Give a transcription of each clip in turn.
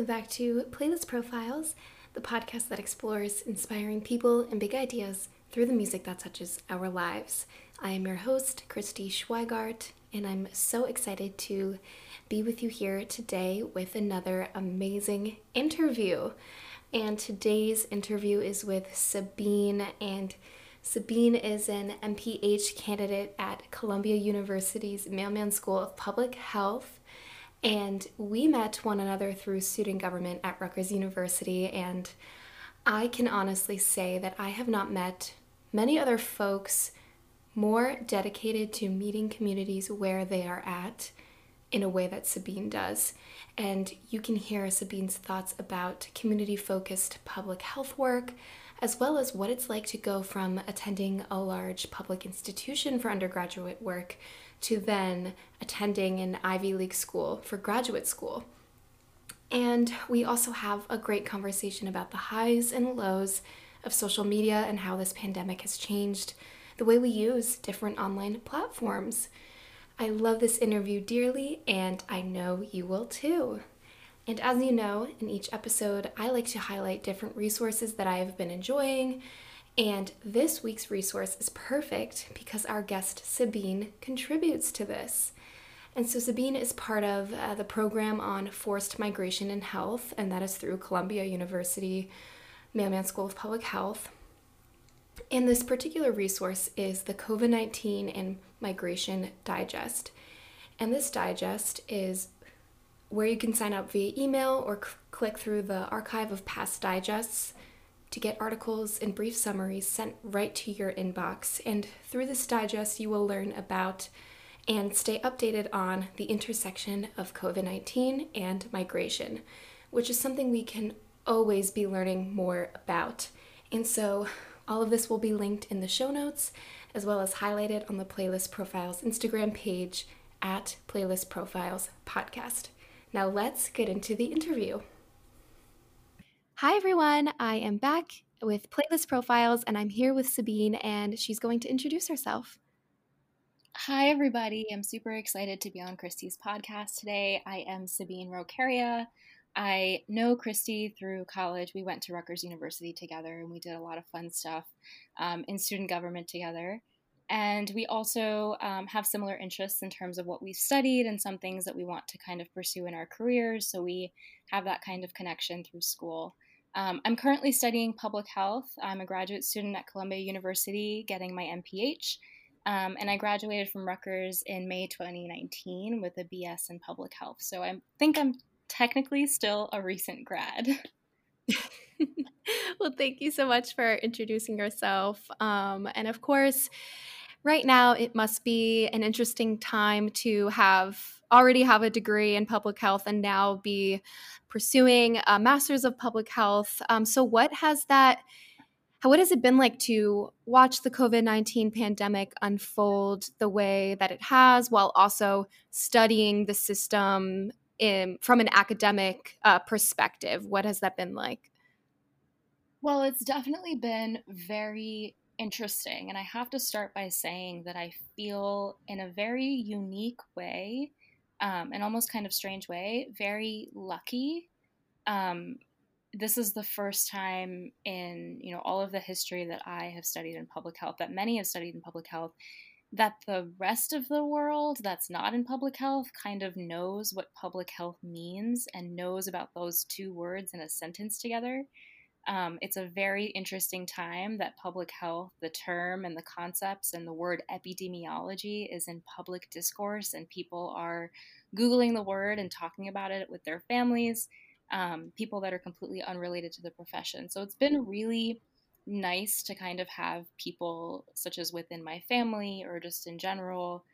Welcome back to Playlist Profiles, the podcast that explores inspiring people and big ideas through the music that touches our lives. I am your host, Christy Schweigart, and I'm so excited to be with you here today with another amazing interview. And today's interview is with Sabine, and Sabine is an MPH candidate at Columbia University's Mailman School of Public Health. And we met one another through student government at Rutgers University. And I can honestly say that I have not met many other folks more dedicated to meeting communities where they are at in a way that Sabine does. And you can hear Sabine's thoughts about community focused public health work, as well as what it's like to go from attending a large public institution for undergraduate work to then attending an Ivy League school for graduate school. And we also have a great conversation about the highs and lows of social media and how this pandemic has changed the way we use different online platforms. I love this interview dearly, and I know you will too. And as you know, in each episode, I like to highlight different resources that I have been enjoying. And this week's resource is perfect because our guest Sabine contributes to this. And so Sabine is part of uh, the program on forced migration and health, and that is through Columbia University Mailman School of Public Health. And this particular resource is the COVID 19 and Migration Digest. And this digest is where you can sign up via email or c- click through the archive of past digests to get articles and brief summaries sent right to your inbox. And through this digest, you will learn about and stay updated on the intersection of COVID 19 and migration, which is something we can always be learning more about. And so, all of this will be linked in the show notes, as well as highlighted on the Playlist Profiles Instagram page at Playlist Profiles Podcast. Now, let's get into the interview. Hi, everyone. I am back with Playlist Profiles, and I'm here with Sabine, and she's going to introduce herself. Hi, everybody. I'm super excited to be on Christy's podcast today. I am Sabine Rocaria. I know Christy through college. We went to Rutgers University together and we did a lot of fun stuff um, in student government together. And we also um, have similar interests in terms of what we've studied and some things that we want to kind of pursue in our careers. So we have that kind of connection through school. Um, I'm currently studying public health. I'm a graduate student at Columbia University getting my MPH. Um, and I graduated from Rutgers in May 2019 with a BS in public health. So I think I'm technically still a recent grad. well, thank you so much for introducing yourself. Um, and of course, right now it must be an interesting time to have already have a degree in public health and now be pursuing a master's of public health. Um, so, what has that? what has it been like to watch the COVID 19 pandemic unfold the way that it has while also studying the system in, from an academic uh, perspective? What has that been like? Well, it's definitely been very interesting. And I have to start by saying that I feel, in a very unique way, um, an almost kind of strange way, very lucky. Um, this is the first time in you know all of the history that I have studied in public health, that many have studied in public health, that the rest of the world that's not in public health kind of knows what public health means and knows about those two words in a sentence together. Um, it's a very interesting time that public health, the term and the concepts and the word epidemiology is in public discourse, and people are Googling the word and talking about it with their families, um, people that are completely unrelated to the profession. So it's been really nice to kind of have people, such as within my family or just in general,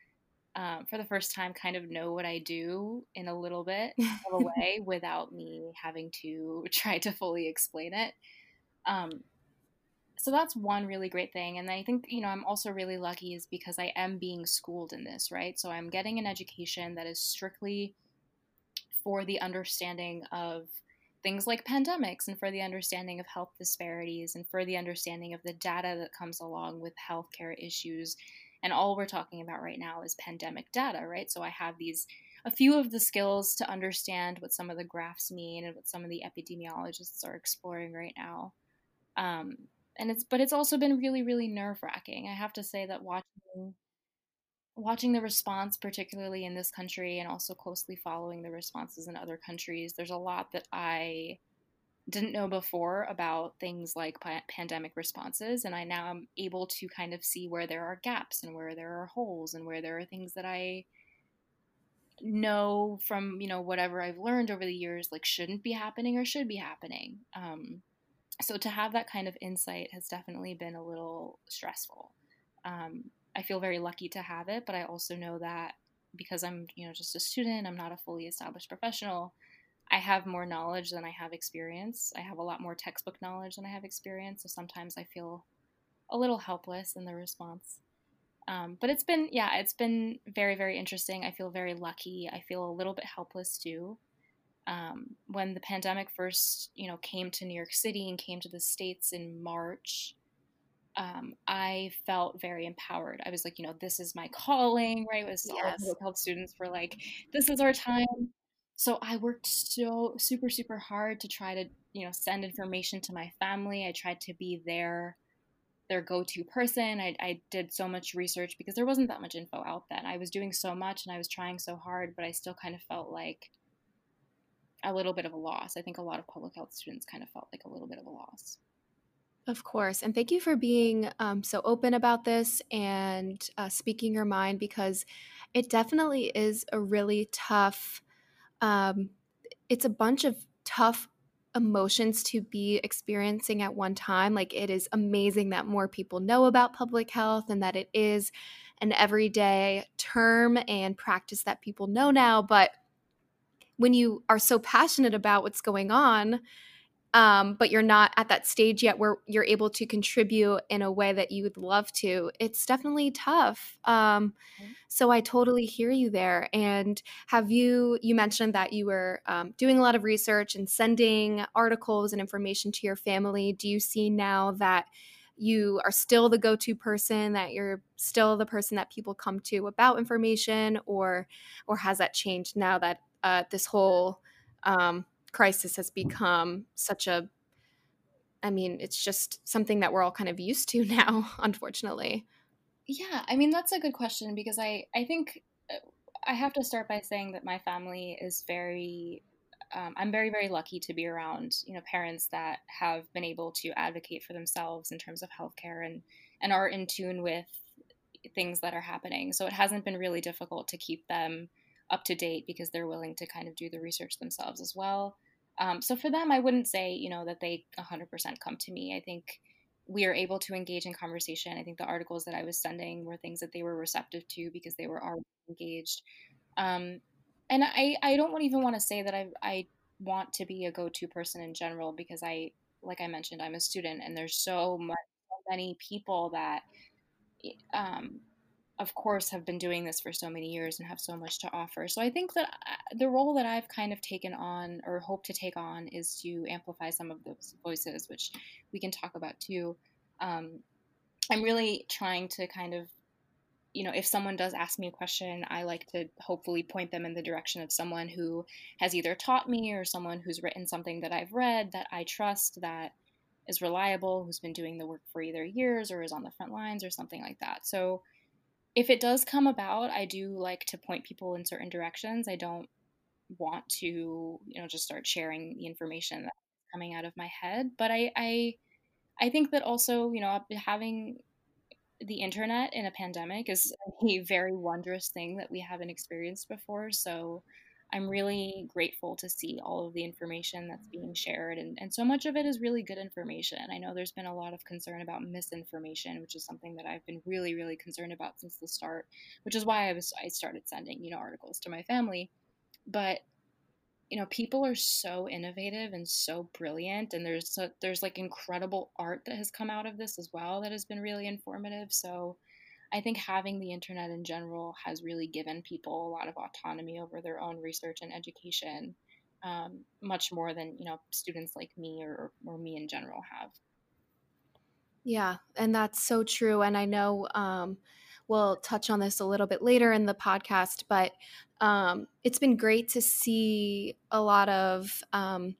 um, for the first time, kind of know what I do in a little bit of a way without me having to try to fully explain it. Um, so that's one really great thing. And I think, you know, I'm also really lucky is because I am being schooled in this, right? So I'm getting an education that is strictly for the understanding of things like pandemics and for the understanding of health disparities and for the understanding of the data that comes along with healthcare issues and all we're talking about right now is pandemic data, right? So I have these a few of the skills to understand what some of the graphs mean and what some of the epidemiologists are exploring right now. Um, and it's but it's also been really really nerve wracking. I have to say that watching watching the response, particularly in this country, and also closely following the responses in other countries, there's a lot that I didn't know before about things like pa- pandemic responses and i now am able to kind of see where there are gaps and where there are holes and where there are things that i know from you know whatever i've learned over the years like shouldn't be happening or should be happening. Um, so to have that kind of insight has definitely been a little stressful. Um, i feel very lucky to have it but i also know that because i'm you know just a student i'm not a fully established professional I have more knowledge than I have experience. I have a lot more textbook knowledge than I have experience. So sometimes I feel a little helpless in the response. Um, but it's been, yeah, it's been very, very interesting. I feel very lucky. I feel a little bit helpless too. Um, when the pandemic first, you know, came to New York City and came to the states in March, um, I felt very empowered. I was like, you know, this is my calling, right? It was yes. all health students were like, this is our time so I worked so super super hard to try to you know send information to my family. I tried to be their their go-to person. I, I did so much research because there wasn't that much info out then. I was doing so much and I was trying so hard, but I still kind of felt like a little bit of a loss. I think a lot of public health students kind of felt like a little bit of a loss. Of course. And thank you for being um, so open about this and uh, speaking your mind because it definitely is a really tough um, it's a bunch of tough emotions to be experiencing at one time. Like it is amazing that more people know about public health and that it is an everyday term and practice that people know now. But when you are so passionate about what's going on, um, but you're not at that stage yet where you're able to contribute in a way that you would love to, it's definitely tough. Um, mm-hmm. so I totally hear you there. And have you, you mentioned that you were um, doing a lot of research and sending articles and information to your family. Do you see now that? you are still the go-to person that you're still the person that people come to about information or or has that changed now that uh, this whole um, crisis has become such a I mean, it's just something that we're all kind of used to now, unfortunately. Yeah, I mean that's a good question because I I think uh, I have to start by saying that my family is very um, I'm very very lucky to be around you know parents that have been able to advocate for themselves in terms of healthcare and and are in tune with things that are happening. So it hasn't been really difficult to keep them up to date because they're willing to kind of do the research themselves as well. Um, so for them, I wouldn't say, you know, that they 100% come to me. I think we are able to engage in conversation. I think the articles that I was sending were things that they were receptive to because they were already engaged. Um, and I, I don't even want to say that I, I want to be a go-to person in general because I, like I mentioned, I'm a student and there's so much, so many people that um, of course, have been doing this for so many years and have so much to offer. So I think that uh, the role that I've kind of taken on or hope to take on is to amplify some of those voices, which we can talk about too. Um, I'm really trying to kind of, you know, if someone does ask me a question, I like to hopefully point them in the direction of someone who has either taught me or someone who's written something that I've read that I trust that is reliable, who's been doing the work for either years or is on the front lines or something like that. So, if it does come about, I do like to point people in certain directions. I don't want to, you know, just start sharing the information that's coming out of my head. But I, I, I think that also, you know, having the internet in a pandemic is a very wondrous thing that we haven't experienced before. So I'm really grateful to see all of the information that's being shared, and, and so much of it is really good information. I know there's been a lot of concern about misinformation, which is something that I've been really, really concerned about since the start, which is why I was I started sending you know articles to my family. But you know, people are so innovative and so brilliant, and there's so, there's like incredible art that has come out of this as well that has been really informative. So I think having the internet in general has really given people a lot of autonomy over their own research and education, um, much more than you know students like me or, or me in general have. Yeah, and that's so true. And I know um, we'll touch on this a little bit later in the podcast, but um, it's been great to see a lot of um,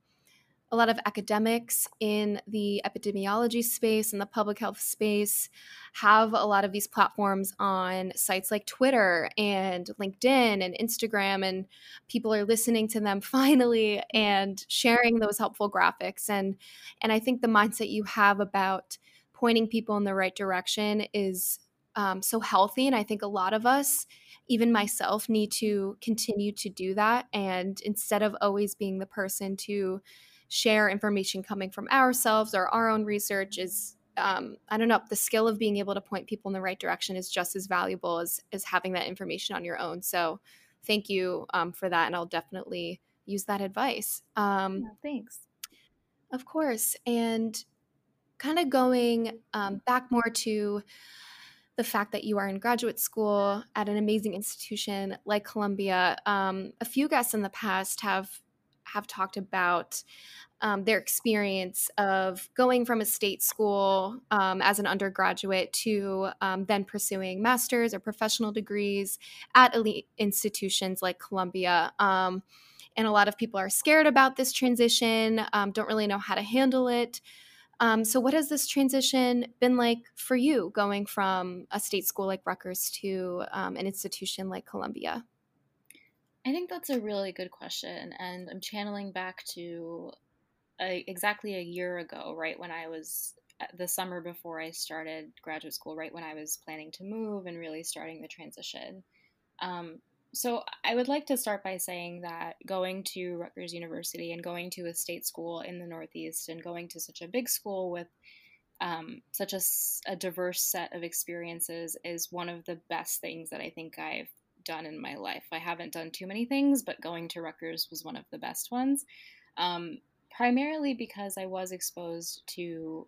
a lot of academics in the epidemiology space and the public health space have a lot of these platforms on sites like Twitter and LinkedIn and Instagram, and people are listening to them finally and sharing those helpful graphics. And and I think the mindset you have about pointing people in the right direction is um, so healthy. And I think a lot of us, even myself, need to continue to do that. And instead of always being the person to share information coming from ourselves or our own research is um, I don't know, the skill of being able to point people in the right direction is just as valuable as, as having that information on your own. So thank you um, for that. And I'll definitely use that advice. Um, yeah, thanks. Of course. And kind of going um, back more to the fact that you are in graduate school at an amazing institution like Columbia. Um, a few guests in the past have have talked about um, their experience of going from a state school um, as an undergraduate to um, then pursuing master's or professional degrees at elite institutions like Columbia. Um, and a lot of people are scared about this transition, um, don't really know how to handle it. Um, so, what has this transition been like for you going from a state school like Rutgers to an institution like Columbia? I think that's a really good question. And I'm channeling back to a, exactly a year ago, right when I was the summer before I started graduate school, right when I was planning to move and really starting the transition. Um, so I would like to start by saying that going to Rutgers University and going to a state school in the Northeast and going to such a big school with um, such a, a diverse set of experiences is one of the best things that I think I've done in my life. I haven't done too many things, but going to Rutgers was one of the best ones. Um, primarily because I was exposed to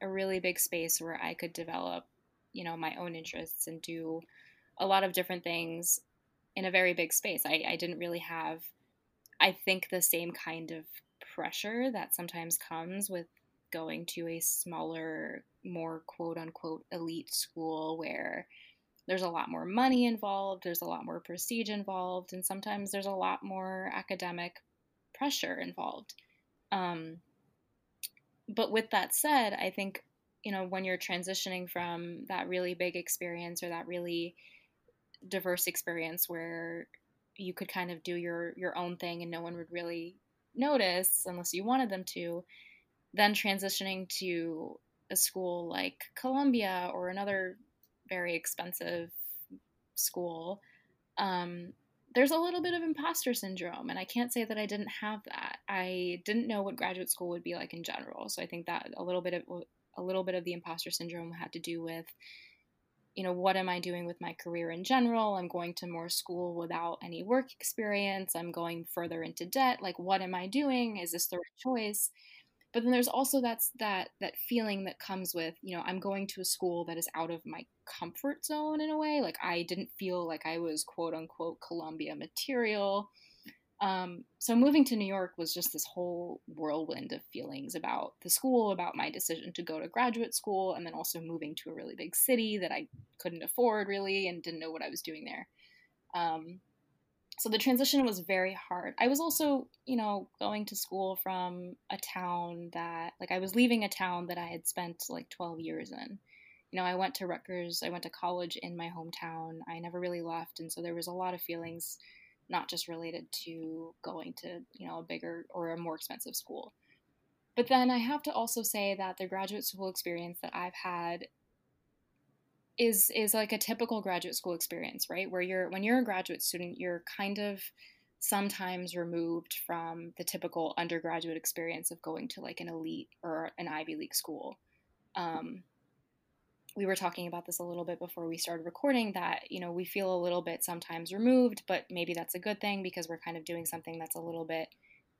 a really big space where I could develop, you know, my own interests and do a lot of different things in a very big space. I, I didn't really have, I think, the same kind of pressure that sometimes comes with going to a smaller, more quote unquote elite school where there's a lot more money involved, there's a lot more prestige involved, and sometimes there's a lot more academic pressure involved. Um, but with that said, I think, you know, when you're transitioning from that really big experience or that really diverse experience where you could kind of do your your own thing and no one would really notice unless you wanted them to, then transitioning to a school like Columbia or another very expensive school, um, there's a little bit of imposter syndrome. And I can't say that I didn't have that. I didn't know what graduate school would be like in general. So I think that a little bit of a little bit of the imposter syndrome had to do with you know what am i doing with my career in general i'm going to more school without any work experience i'm going further into debt like what am i doing is this the right choice but then there's also that's that that feeling that comes with you know i'm going to a school that is out of my comfort zone in a way like i didn't feel like i was quote unquote columbia material. Um, so moving to new york was just this whole whirlwind of feelings about the school about my decision to go to graduate school and then also moving to a really big city that i couldn't afford really and didn't know what i was doing there. Um, so the transition was very hard. I was also, you know, going to school from a town that, like, I was leaving a town that I had spent like 12 years in. You know, I went to Rutgers, I went to college in my hometown. I never really left. And so there was a lot of feelings, not just related to going to, you know, a bigger or a more expensive school. But then I have to also say that the graduate school experience that I've had is is like a typical graduate school experience, right? Where you're when you're a graduate student, you're kind of sometimes removed from the typical undergraduate experience of going to like an elite or an Ivy League school. Um, we were talking about this a little bit before we started recording that you know we feel a little bit sometimes removed, but maybe that's a good thing because we're kind of doing something that's a little bit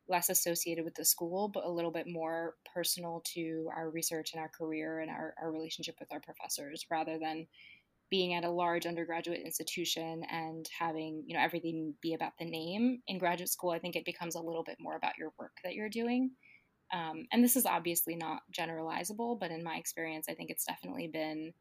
less associated with the school, but a little bit more personal to our research and our career and our, our relationship with our professors rather than being at a large undergraduate institution and having you know everything be about the name in graduate school i think it becomes a little bit more about your work that you're doing um, and this is obviously not generalizable but in my experience i think it's definitely been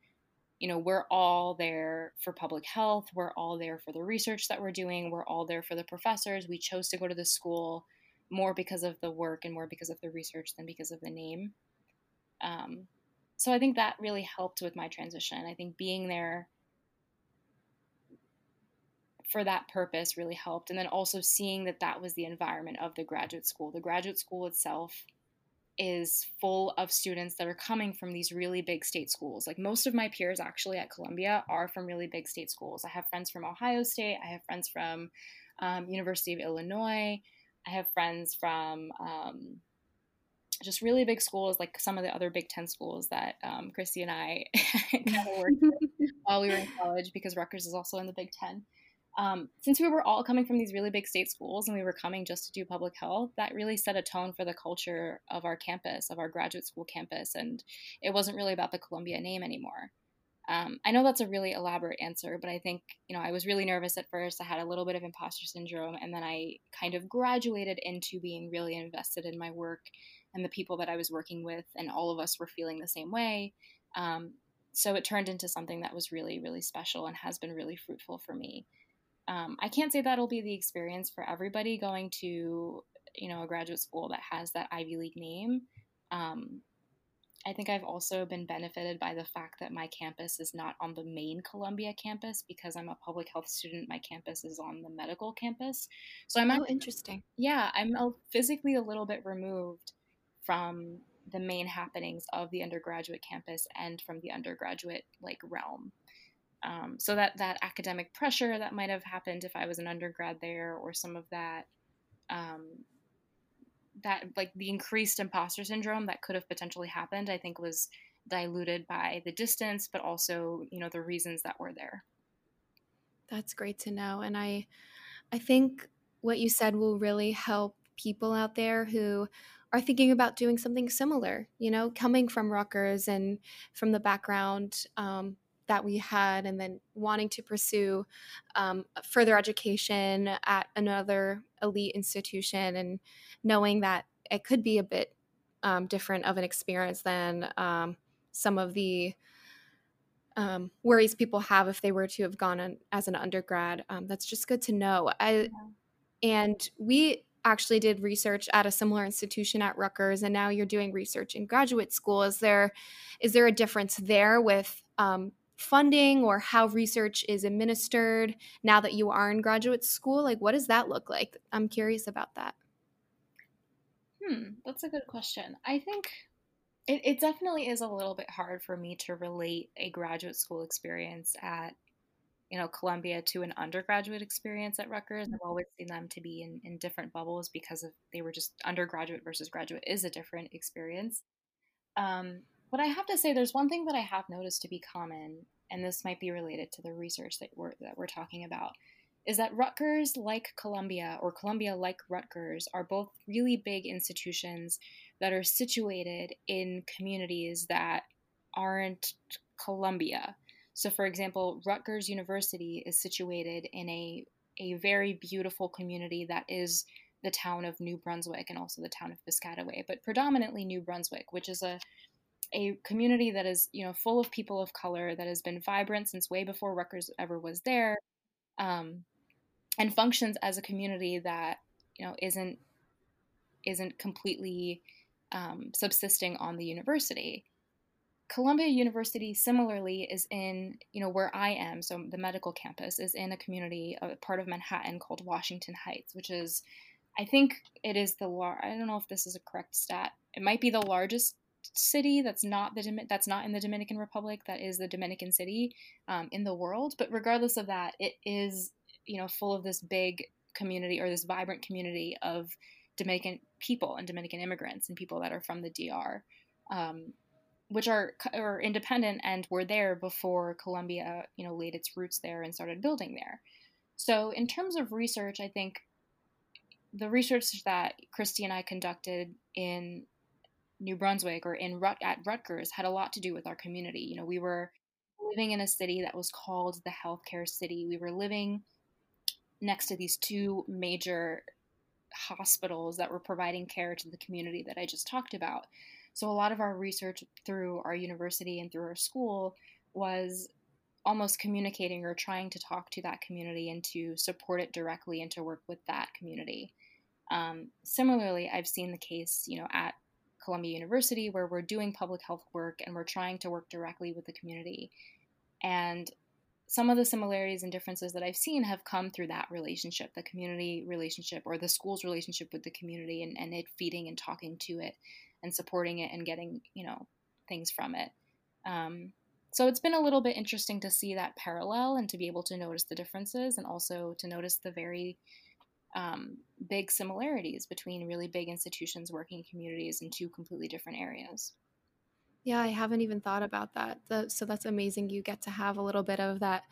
you know, we're all there for public health, we're all there for the research that we're doing, we're all there for the professors. We chose to go to the school more because of the work and more because of the research than because of the name. Um, so I think that really helped with my transition. I think being there for that purpose really helped. And then also seeing that that was the environment of the graduate school. The graduate school itself is full of students that are coming from these really big state schools. Like most of my peers actually at Columbia are from really big state schools. I have friends from Ohio State, I have friends from um, University of Illinois, I have friends from um, just really big schools, like some of the other Big Ten schools that um, Christy and I kind of worked with while we were in college, because Rutgers is also in the Big Ten um, since we were all coming from these really big state schools and we were coming just to do public health, that really set a tone for the culture of our campus, of our graduate school campus. And it wasn't really about the Columbia name anymore. Um, I know that's a really elaborate answer, but I think, you know, I was really nervous at first. I had a little bit of imposter syndrome, and then I kind of graduated into being really invested in my work and the people that I was working with, and all of us were feeling the same way. Um, so it turned into something that was really, really special and has been really fruitful for me um, I can't say that'll be the experience for everybody going to you know a graduate school that has that Ivy League name. Um, I think I've also been benefited by the fact that my campus is not on the main Columbia campus because I'm a public health student. My campus is on the medical campus, so I'm. Oh, interesting. Yeah, I'm a, physically a little bit removed from the main happenings of the undergraduate campus and from the undergraduate like realm. Um, so that that academic pressure that might have happened if I was an undergrad there, or some of that um, that like the increased imposter syndrome that could have potentially happened, I think was diluted by the distance, but also you know the reasons that were there. That's great to know, and I I think what you said will really help people out there who are thinking about doing something similar. You know, coming from Rutgers and from the background um, that we had and then wanting to pursue um, further education at another elite institution and knowing that it could be a bit um, different of an experience than um, some of the um, worries people have if they were to have gone on, as an undergrad. Um, that's just good to know. I, yeah. And we actually did research at a similar institution at Rutgers, and now you're doing research in graduate school. Is there is there a difference there with um, funding or how research is administered now that you are in graduate school? Like, what does that look like? I'm curious about that. Hmm, that's a good question. I think it, it definitely is a little bit hard for me to relate a graduate school experience at you know Columbia to an undergraduate experience at Rutgers. I've always seen them to be in, in different bubbles because of they were just undergraduate versus graduate is a different experience. Um, but I have to say, there's one thing that I have noticed to be common, and this might be related to the research that we're that we're talking about, is that Rutgers, like Columbia, or Columbia, like Rutgers, are both really big institutions that are situated in communities that aren't Columbia. So, for example, Rutgers University is situated in a a very beautiful community that is the town of New Brunswick and also the town of Piscataway, but predominantly New Brunswick, which is a a community that is you know full of people of color that has been vibrant since way before Rutgers ever was there, um, and functions as a community that you know isn't isn't completely um, subsisting on the university. Columbia University similarly is in, you know, where I am, so the medical campus is in a community, a part of Manhattan called Washington Heights, which is, I think it is the lar- I don't know if this is a correct stat. It might be the largest city that's not the that's not in the Dominican Republic that is the Dominican city um, in the world. But regardless of that, it is you know full of this big community or this vibrant community of Dominican people and Dominican immigrants and people that are from the DR, um, which are are independent and were there before Columbia you know laid its roots there and started building there. So in terms of research, I think the research that Christy and I conducted in New Brunswick or in Rut- at Rutgers had a lot to do with our community. You know, we were living in a city that was called the healthcare city. We were living next to these two major hospitals that were providing care to the community that I just talked about. So a lot of our research through our university and through our school was almost communicating or trying to talk to that community and to support it directly and to work with that community. Um, similarly, I've seen the case, you know, at Columbia University where we're doing public health work and we're trying to work directly with the community. And some of the similarities and differences that I've seen have come through that relationship, the community relationship or the school's relationship with the community and, and it feeding and talking to it and supporting it and getting, you know, things from it. Um, so it's been a little bit interesting to see that parallel and to be able to notice the differences and also to notice the very um, big similarities between really big institutions working communities in two completely different areas. Yeah, I haven't even thought about that. The, so that's amazing. You get to have a little bit of that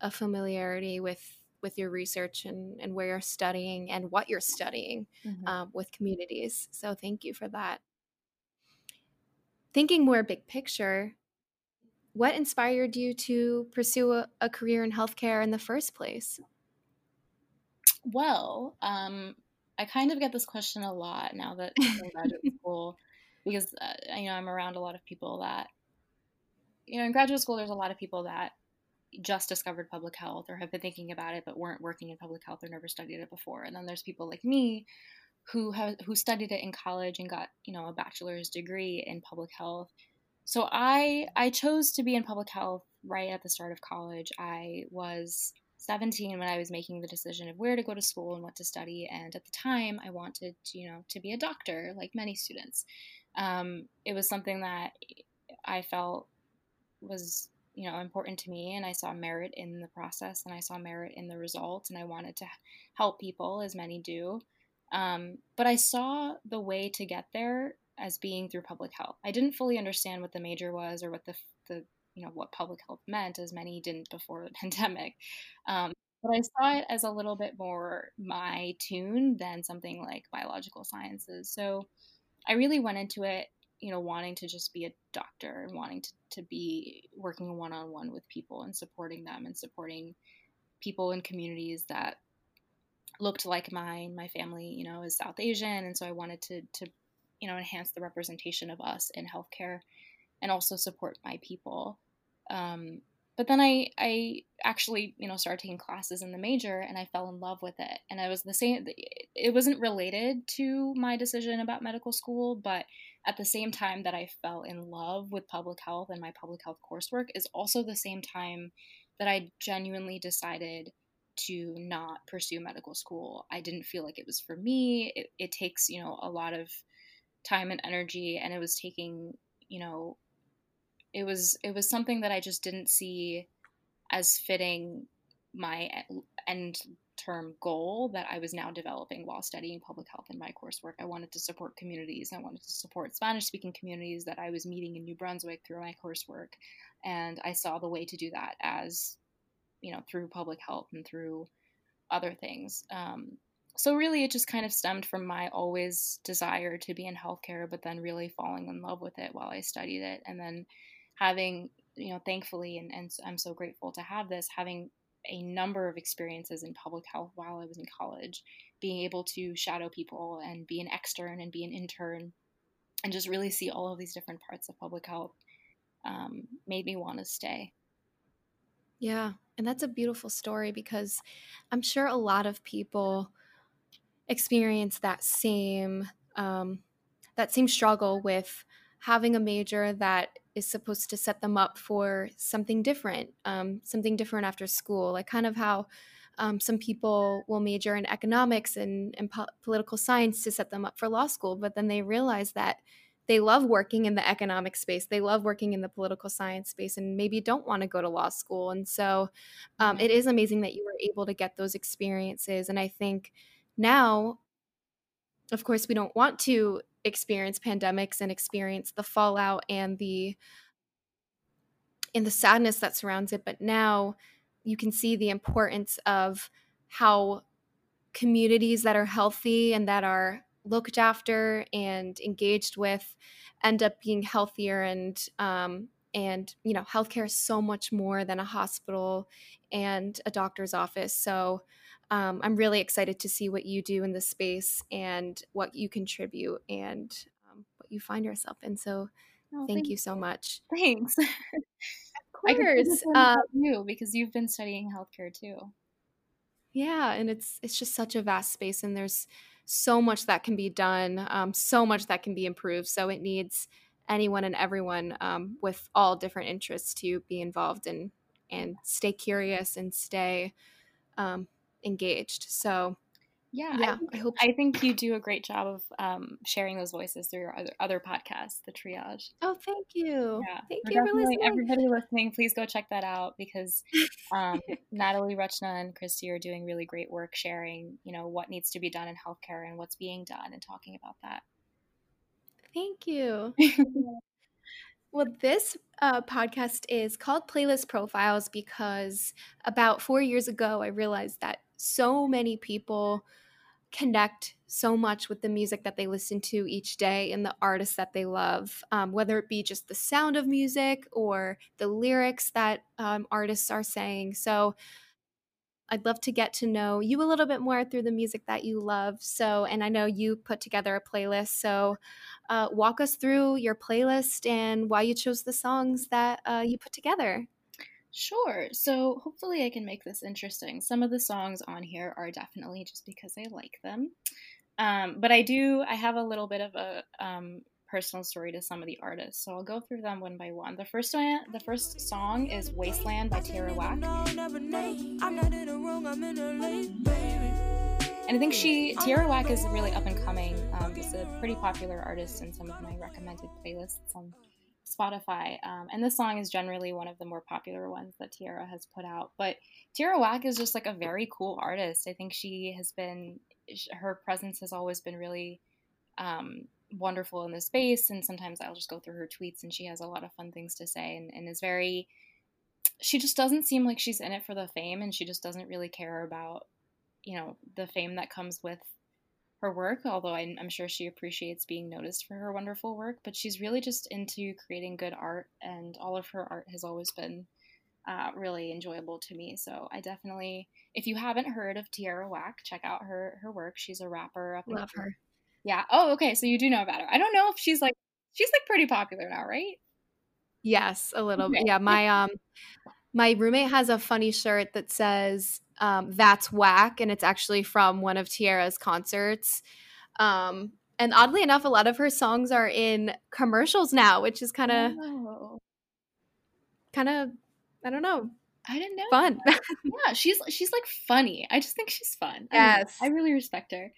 a familiarity with with your research and, and where you're studying and what you're studying mm-hmm. um, with communities. So thank you for that. Thinking more big picture, what inspired you to pursue a, a career in healthcare in the first place? Well, um, I kind of get this question a lot now that I'm in graduate school because uh, you know I'm around a lot of people that you know in graduate school there's a lot of people that just discovered public health or have been thinking about it but weren't working in public health or never studied it before. And then there's people like me who have who studied it in college and got you know a bachelor's degree in public health. So i i chose to be in public health right at the start of college. I was 17 when i was making the decision of where to go to school and what to study and at the time i wanted to, you know to be a doctor like many students. Um, it was something that I felt was you know important to me and i saw merit in the process and i saw merit in the results and i wanted to help people as many do. Um, but i saw the way to get there as being through public health. I didn't fully understand what the major was or what the, the you know what public health meant as many didn't before the pandemic um, but i saw it as a little bit more my tune than something like biological sciences so I really went into it, you know, wanting to just be a doctor and wanting to, to be working one on one with people and supporting them and supporting people in communities that looked like mine. My family, you know, is South Asian, and so I wanted to to you know enhance the representation of us in healthcare and also support my people. Um, but then I I actually you know started taking classes in the major and I fell in love with it and I was the same it wasn't related to my decision about medical school but at the same time that I fell in love with public health and my public health coursework is also the same time that I genuinely decided to not pursue medical school. I didn't feel like it was for me. It, it takes, you know, a lot of time and energy and it was taking, you know, it was it was something that I just didn't see as fitting my end term goal that I was now developing while studying public health in my coursework. I wanted to support communities. I wanted to support Spanish speaking communities that I was meeting in New Brunswick through my coursework. And I saw the way to do that as, you know, through public health and through other things. Um, so really it just kind of stemmed from my always desire to be in healthcare but then really falling in love with it while i studied it and then having you know thankfully and, and i'm so grateful to have this having a number of experiences in public health while i was in college being able to shadow people and be an extern and be an intern and just really see all of these different parts of public health um, made me want to stay. Yeah and that's a beautiful story because i'm sure a lot of people experience that same um, that same struggle with having a major that is supposed to set them up for something different, um, something different after school, like kind of how um, some people will major in economics and, and po- political science to set them up for law school, but then they realize that they love working in the economic space, they love working in the political science space, and maybe don't want to go to law school. And so um, it is amazing that you were able to get those experiences. And I think now, of course, we don't want to experience pandemics and experience the fallout and the and the sadness that surrounds it but now you can see the importance of how communities that are healthy and that are looked after and engaged with end up being healthier and um, and you know healthcare is so much more than a hospital and a doctor's office. So um, I'm really excited to see what you do in this space and what you contribute and um, what you find yourself in. So, oh, thank, you so much. Thanks. of course. Uh, you because you've been studying healthcare too. Yeah, and it's it's just such a vast space, and there's so much that can be done, um, so much that can be improved. So it needs anyone and everyone um, with all different interests to be involved and and stay curious and stay um, engaged. So yeah, yeah. I, think, I hope. I think you do a great job of um, sharing those voices through your other other podcasts, the Triage. Oh, thank you. Yeah, thank you for listening. Everybody listening, please go check that out because um, Natalie Ruchna and Christy are doing really great work sharing, you know, what needs to be done in healthcare and what's being done, and talking about that. Thank you. Well, this uh, podcast is called Playlist Profiles because about four years ago, I realized that so many people connect so much with the music that they listen to each day and the artists that they love, um, whether it be just the sound of music or the lyrics that um, artists are saying. So I'd love to get to know you a little bit more through the music that you love. So, and I know you put together a playlist. So, uh, walk us through your playlist and why you chose the songs that uh, you put together. Sure. So hopefully I can make this interesting. Some of the songs on here are definitely just because I like them. Um, but I do, I have a little bit of a um, personal story to some of the artists. So I'll go through them one by one. The first one, the first song is Wasteland by Tierra Whack. And I think she, Tierra Whack is really up and coming. Um, it's a pretty popular artist in some of my recommended playlists on Spotify. Um, and this song is generally one of the more popular ones that Tierra has put out. But Tierra Whack is just like a very cool artist. I think she has been, her presence has always been really um, wonderful in the space. And sometimes I'll just go through her tweets and she has a lot of fun things to say and, and is very, she just doesn't seem like she's in it for the fame and she just doesn't really care about, you know, the fame that comes with her work, although I'm, I'm, sure she appreciates being noticed for her wonderful work. But she's really just into creating good art, and all of her art has always been uh, really enjoyable to me. So I definitely, if you haven't heard of Tierra Whack, check out her her work. She's a rapper. Up Love her. Yeah. Oh, okay. So you do know about her. I don't know if she's like she's like pretty popular now, right? Yes, a little okay. bit. Yeah, my um my roommate has a funny shirt that says um, "That's Whack," and it's actually from one of Tierra's concerts. Um, and oddly enough, a lot of her songs are in commercials now, which is kind of, oh. kind of, I don't know. I didn't know. Fun. yeah, she's she's like funny. I just think she's fun. Yes, I, I really respect her.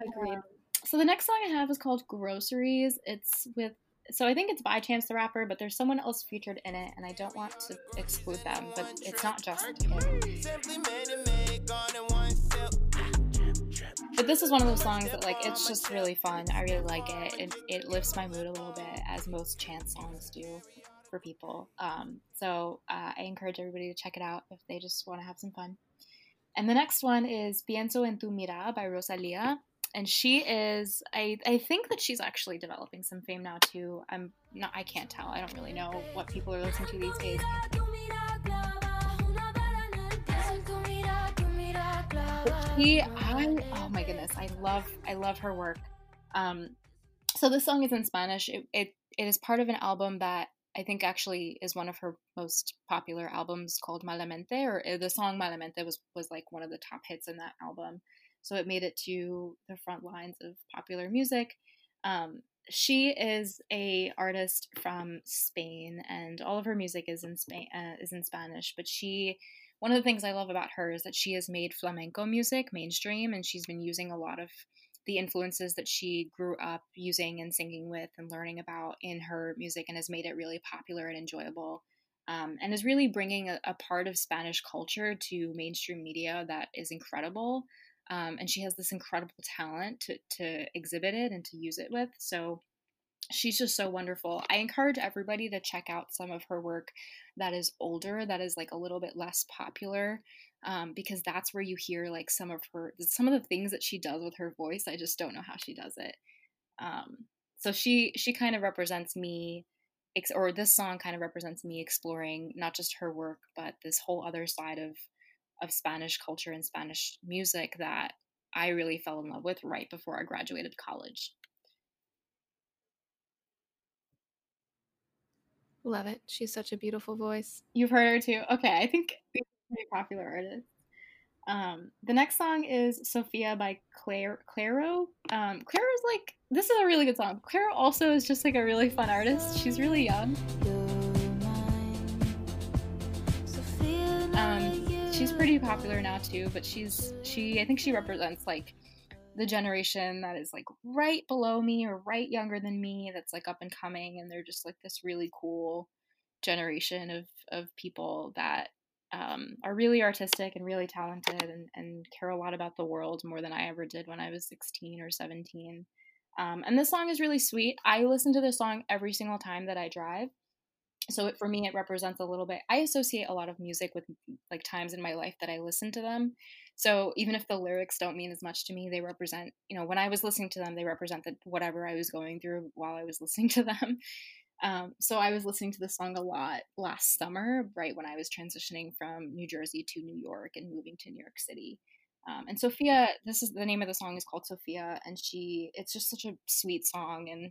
Agreed. Um, so the next song I have is called "Groceries." It's with so I think it's by Chance the Rapper, but there's someone else featured in it, and I don't want to exclude them, but it's not just him. But this is one of those songs that like it's just really fun. I really like it. It, it lifts my mood a little bit, as most Chance songs do for people. Um, so uh, I encourage everybody to check it out if they just want to have some fun. And the next one is Pienso en tu mirada by Rosalia and she is I, I think that she's actually developing some fame now too. I'm not i can't tell. I don't really know what people are listening to these days. She i oh my goodness i love i love her work. Um so this song is in spanish. It, it it is part of an album that I think actually is one of her most popular albums called Malamente, or uh, the song Malamente was was like one of the top hits in that album so it made it to the front lines of popular music. Um, she is a artist from Spain, and all of her music is in Spain uh, is in Spanish. But she, one of the things I love about her is that she has made flamenco music mainstream, and she's been using a lot of the influences that she grew up using and singing with and learning about in her music, and has made it really popular and enjoyable. Um, and is really bringing a, a part of Spanish culture to mainstream media that is incredible. Um, and she has this incredible talent to, to exhibit it and to use it with. So she's just so wonderful. I encourage everybody to check out some of her work that is older, that is like a little bit less popular, um, because that's where you hear like some of her, some of the things that she does with her voice. I just don't know how she does it. Um, so she she kind of represents me, or this song kind of represents me exploring not just her work, but this whole other side of of Spanish culture and Spanish music that I really fell in love with right before I graduated college. Love it. She's such a beautiful voice. You've heard her too. Okay, I think she's a pretty popular artist. Um, the next song is Sofia by Claire Clairo. Um, Clairo's like this is a really good song. Clairo also is just like a really fun artist. She's really young. Pretty popular now too, but she's she I think she represents like the generation that is like right below me or right younger than me that's like up and coming and they're just like this really cool generation of of people that um, are really artistic and really talented and, and care a lot about the world more than I ever did when I was 16 or 17. Um, and this song is really sweet. I listen to this song every single time that I drive. So it, for me, it represents a little bit. I associate a lot of music with like times in my life that I listen to them. So even if the lyrics don't mean as much to me, they represent, you know, when I was listening to them, they represent represented whatever I was going through while I was listening to them. Um, so I was listening to this song a lot last summer, right when I was transitioning from New Jersey to New York and moving to New York City. Um, and Sofia, this is the name of the song is called Sofia, and she it's just such a sweet song, and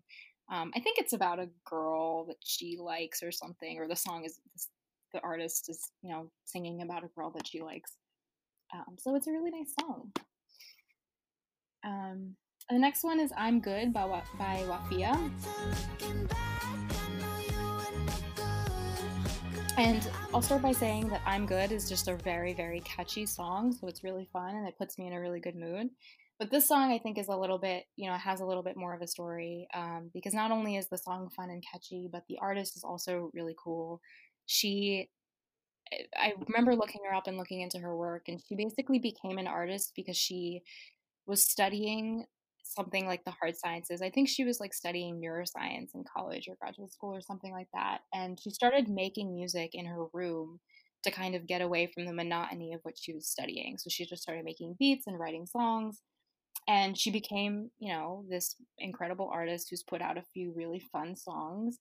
um, I think it's about a girl that she likes or something, or the song is the artist is you know singing about a girl that she likes. Um, so it's a really nice song. Um, the next one is "I'm Good" by by Wafia. And I'll start by saying that I'm Good is just a very, very catchy song. So it's really fun and it puts me in a really good mood. But this song, I think, is a little bit, you know, has a little bit more of a story um, because not only is the song fun and catchy, but the artist is also really cool. She, I remember looking her up and looking into her work, and she basically became an artist because she was studying something like the hard sciences. I think she was like studying neuroscience in college or graduate school or something like that. And she started making music in her room to kind of get away from the monotony of what she was studying. So she just started making beats and writing songs. And she became, you know, this incredible artist who's put out a few really fun songs.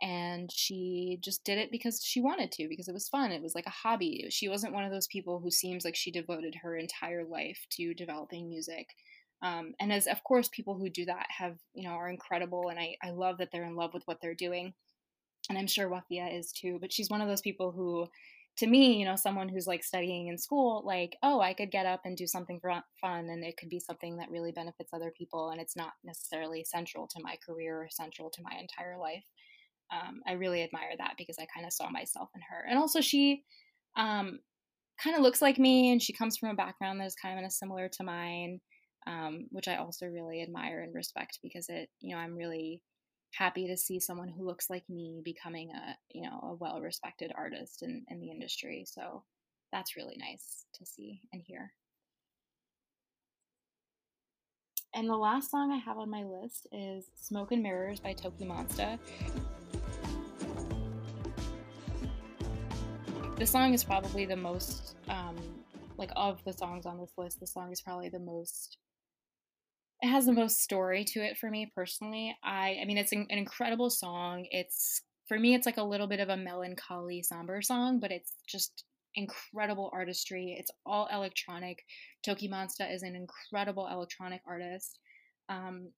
And she just did it because she wanted to, because it was fun. It was like a hobby. She wasn't one of those people who seems like she devoted her entire life to developing music um, and as of course people who do that have you know are incredible and I, I love that they're in love with what they're doing and i'm sure wafia is too but she's one of those people who to me you know someone who's like studying in school like oh i could get up and do something fun and it could be something that really benefits other people and it's not necessarily central to my career or central to my entire life. Um, i really admire that because i kind of saw myself in her. And also she um, kind of looks like me and she comes from a background that is kind of similar to mine um, which I also really admire and respect because it, you know, I'm really happy to see someone who looks like me becoming a, you know, a well-respected artist in, in the industry. So that's really nice to see and hear. And the last song I have on my list is Smoke and Mirrors by TOKiMONSTA. This song is probably the most, um, like, of the songs on this list, the song is probably the most it has the most story to it for me personally. I I mean it's an, an incredible song. It's for me it's like a little bit of a melancholy somber song, but it's just incredible artistry. It's all electronic. TOKiMONSTA is an incredible electronic artist. Um,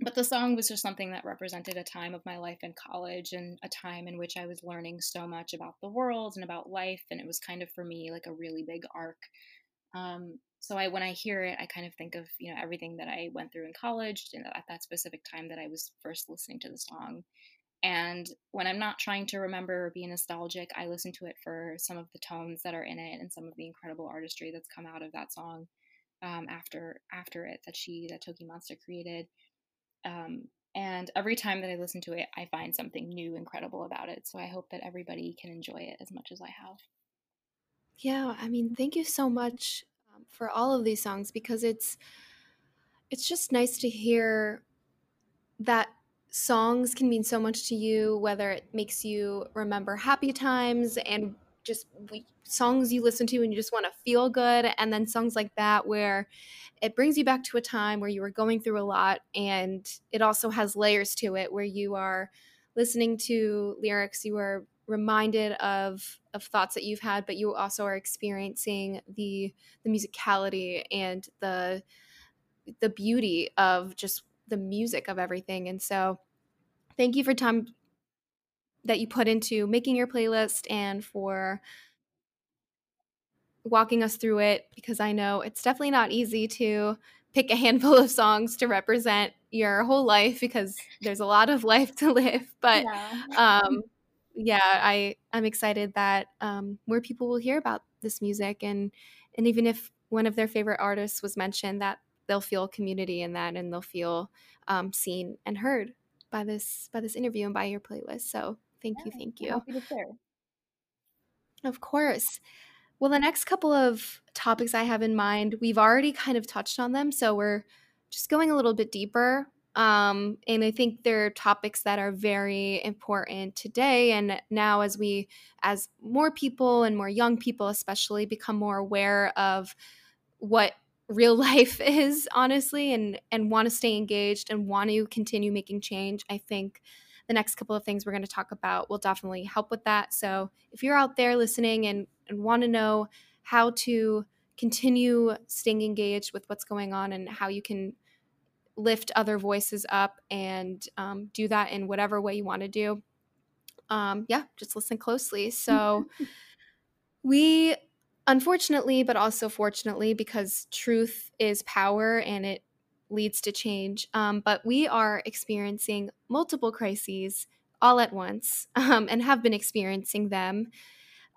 but the song was just something that represented a time of my life in college and a time in which I was learning so much about the world and about life. And it was kind of for me like a really big arc. Um, so I when I hear it, I kind of think of you know everything that I went through in college and at that specific time that I was first listening to the song. And when I'm not trying to remember or be nostalgic, I listen to it for some of the tones that are in it and some of the incredible artistry that's come out of that song um, after after it that she that TOKiMONSTA created. Um, and every time that I listen to it, I find something new, incredible about it. So I hope that everybody can enjoy it as much as I have. Yeah, I mean, thank you so much um, for all of these songs because it's it's just nice to hear that songs can mean so much to you whether it makes you remember happy times and just we, songs you listen to and you just want to feel good and then songs like that where it brings you back to a time where you were going through a lot and it also has layers to it where you are listening to lyrics you are reminded of of thoughts that you've had but you also are experiencing the the musicality and the the beauty of just the music of everything and so thank you for time that you put into making your playlist and for walking us through it because I know it's definitely not easy to pick a handful of songs to represent your whole life because there's a lot of life to live. But yeah, um, yeah I I'm excited that um, more people will hear about this music and and even if one of their favorite artists was mentioned, that they'll feel community in that and they'll feel um, seen and heard by this by this interview and by your playlist. So thank yeah, you, thank you. Happy to share. Of course. Well, the next couple of topics I have in mind, we've already kind of touched on them. So we're just going a little bit deeper. Um, and I think there are topics that are very important today. And now, as we, as more people and more young people, especially, become more aware of what real life is, honestly, and and want to stay engaged and want to continue making change, I think the next couple of things we're going to talk about will definitely help with that. So if you're out there listening and, and want to know how to continue staying engaged with what's going on and how you can lift other voices up and um, do that in whatever way you want to do, um, yeah, just listen closely. So we unfortunately, but also fortunately, because truth is power and it leads to change. Um, but we are experiencing multiple crises all at once um, and have been experiencing them.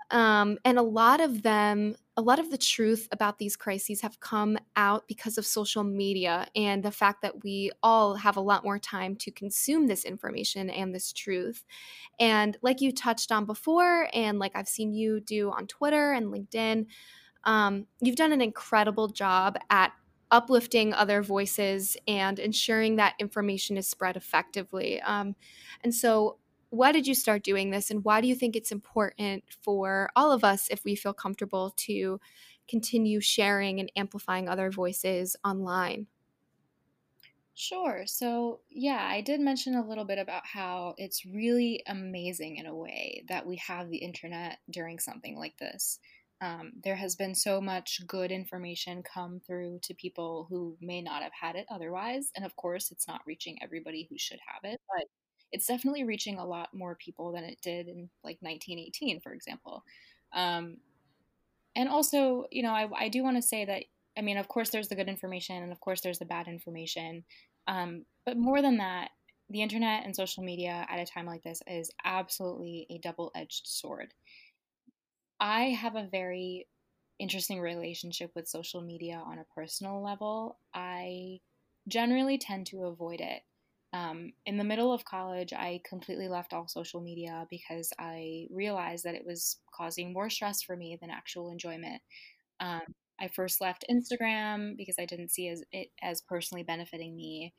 Um, and a lot of them, a lot of the truth about these crises have come out because of social media and the fact that we all have a lot more time to consume this information and this truth. And like you touched on before, and like I've seen you do on Twitter and LinkedIn, um, you've done an incredible job at uplifting other voices and ensuring that information is spread effectively. Um, and so, why did you start doing this, and why do you think it's important for all of us, if we feel comfortable, to continue sharing and amplifying other voices online? Sure. So, yeah, I did mention a little bit about how it's really amazing in a way that we have the internet during something like this um, there has been so much good information come through to people who may not have had it otherwise. And of course, it's not reaching everybody who should have it, but it's definitely reaching a lot more people than it did in like 1918, for example. Um, and also, you know, I, I do want to say that, I mean, of course, there's the good information and of course, there's the bad information. Um, but more than that, the internet and social media at a time like this is absolutely a double edged sword. I have a very interesting relationship with social media on a personal level. I generally tend to avoid it. Um, in the middle of college, I completely left all social media because I realized that it was causing more stress for me than actual enjoyment. Um, I first left Instagram because I didn't see as, it as personally benefiting me.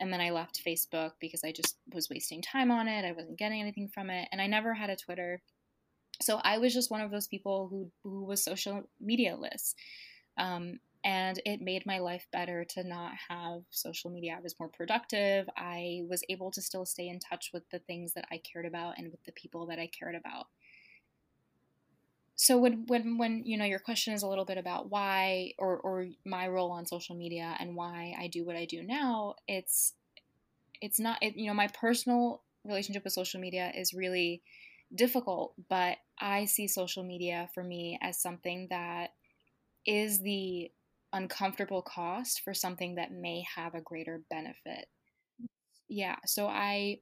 And then I left Facebook because I just was wasting time on it. I wasn't getting anything from it. And I never had a Twitter so I was just one of those people who who was social medialess. Um, and it made my life better to not have social media. I was more productive. I was able to still stay in touch with the things that I cared about and with the people that I cared about. So when when when you know your question is a little bit about why or or my role on social media and why I do what I do now, it's it's not it, you know my personal relationship with social media is really difficult, but I see social media for me as something that is the uncomfortable cost for something that may have a greater benefit. Yeah, so I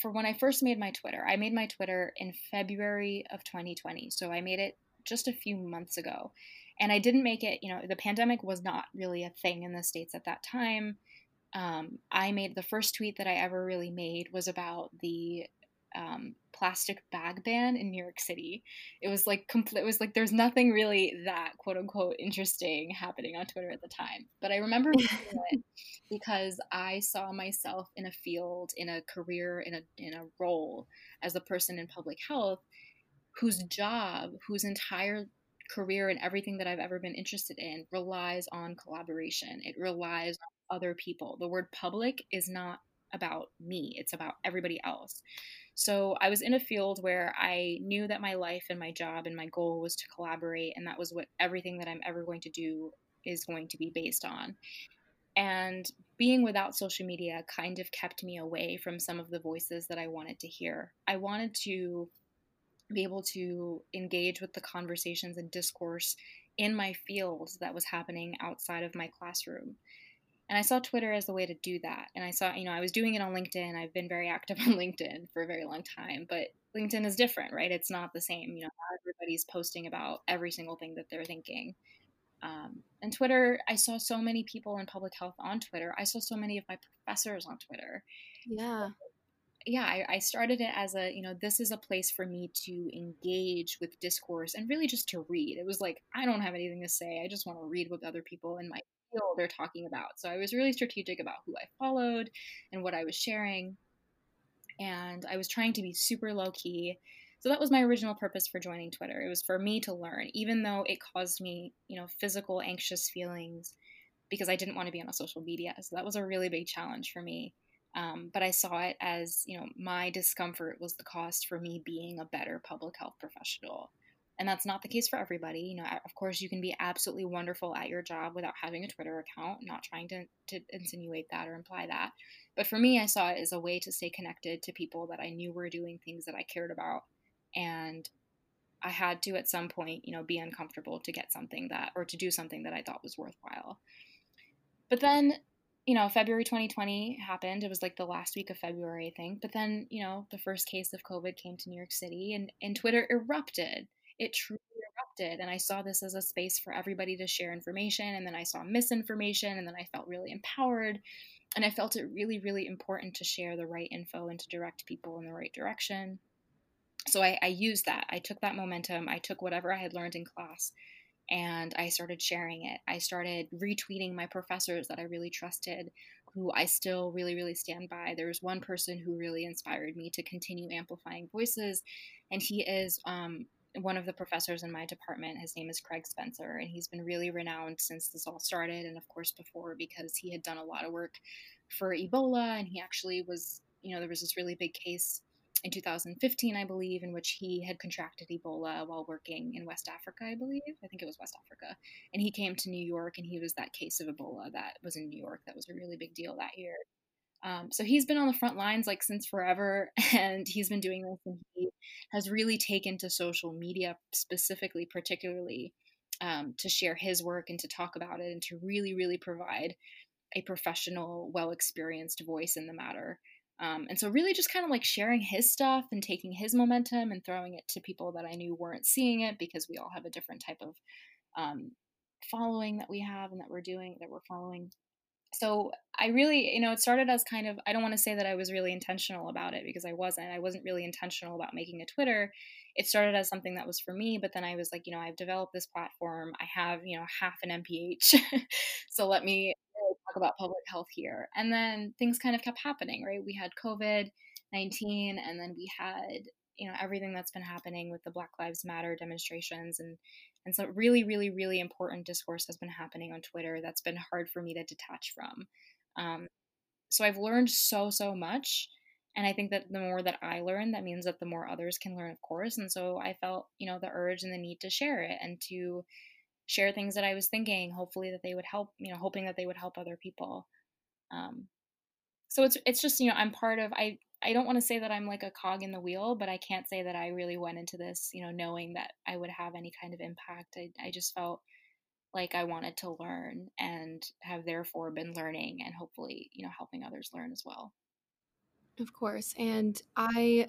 for when I first made my Twitter, I made my Twitter in February of 2020. So I made it just a few months ago. And I didn't make it, you know, the pandemic was not really a thing in the States at that time. Um, I made the first tweet that I ever really made was about the um, plastic bag ban in New York City. It was like complete. It was like there's nothing really that quote unquote interesting happening on Twitter at the time. But I remember it because I saw myself in a field, in a career, in a in a role as a person in public health, whose job, whose entire career and everything that I've ever been interested in relies on collaboration. It relies on other people. The word public is not about me, it's about everybody else. So I was in a field where I knew that my life and my job and my goal was to collaborate, and that was what everything that I'm ever going to do is going to be based on. And being without social media kind of kept me away from some of the voices that I wanted to hear. I wanted to be able to engage with the conversations and discourse in my field that was happening outside of my classroom. And I saw Twitter as the way to do that. And I saw, you know, I was doing it on LinkedIn. I've been very active on LinkedIn for a very long time, but LinkedIn is different, right? It's not the same. You know, not everybody's posting about every single thing that they're thinking. Um, and Twitter, I saw so many people in public health on Twitter. I saw so many of my professors on Twitter. Yeah yeah, I, I, started it as a, you know, this is a place for me to engage with discourse and really just to read. It was like, I don't have anything to say. I just want to read what other people in my field are talking about. So I was really strategic about who I followed and what I was sharing. And I was trying to be super low key. So that was my original purpose for joining Twitter. It was for me to learn, even though it caused me, you know, physical anxious feelings because I didn't want to be on a social media. So that was a really big challenge for me. Um, but I saw it as, you know, my discomfort was the cost for me being a better public health professional. And that's not the case for everybody. You know, of course, you can be absolutely wonderful at your job without having a Twitter account, not trying to, to insinuate that or imply that. But for me, I saw it as a way to stay connected to people that I knew were doing things that I cared about. And I had to, at some point, you know, be uncomfortable to get something that, or to do something that I thought was worthwhile. But then you know, February 2020 happened. It was like the last week of February, I think. But then, you know, the first case of COVID came to New York City and, and Twitter erupted. It truly erupted. And I saw this as a space for everybody to share information. And then I saw misinformation. And then I felt really empowered. And I felt it really, really important to share the right info and to direct people in the right direction. So I, I used that. I took that momentum. I took whatever I had learned in class and I started sharing it. I started retweeting my professors that I really trusted, who I still really, really stand by. There was one person who really inspired me to continue amplifying voices, and he is um, one of the professors in my department. His name is Craig Spencer, and he's been really renowned since this all started, and of course before because he had done a lot of work for Ebola, and he actually was, you know, there was this really big case in 2015, I believe, in which he had contracted Ebola while working in West Africa, I believe. I think it was West Africa. And he came to New York and he was that case of Ebola that was in New York. That was a really big deal that year. Um, so he's been on the front lines like since forever, and he's been doing this, and he has really taken to social media specifically, particularly um, to share his work and to talk about it, and to really, really provide a professional, well experienced voice in the matter. Um, and so, really, just kind of like sharing his stuff and taking his momentum and throwing it to people that I knew weren't seeing it because we all have a different type of um, following that we have and that we're doing, that we're following. So, I really, you know, it started as kind of, I don't want to say that I was really intentional about it because I wasn't. I wasn't really intentional about making a Twitter. It started as something that was for me, but then I was like, you know, I've developed this platform. I have, you know, half an MPH. so, let me talk about public health here. And then things kind of kept happening, right? We had COVID 19, and then we had, you know, everything that's been happening with the Black Lives Matter demonstrations. And, and so, really, really, really important discourse has been happening on Twitter that's been hard for me to detach from. Um, so, I've learned so, so much. And I think that the more that I learn, that means that the more others can learn, of course. And so I felt, you know, the urge and the need to share it and to share things that I was thinking, hopefully that they would help, you know, hoping that they would help other people. Um, so it's it's just you know I'm part of I I don't want to say that I'm like a cog in the wheel, but I can't say that I really went into this you know knowing that I would have any kind of impact. I I just felt like I wanted to learn and have therefore been learning and hopefully you know helping others learn as well. Of course, and I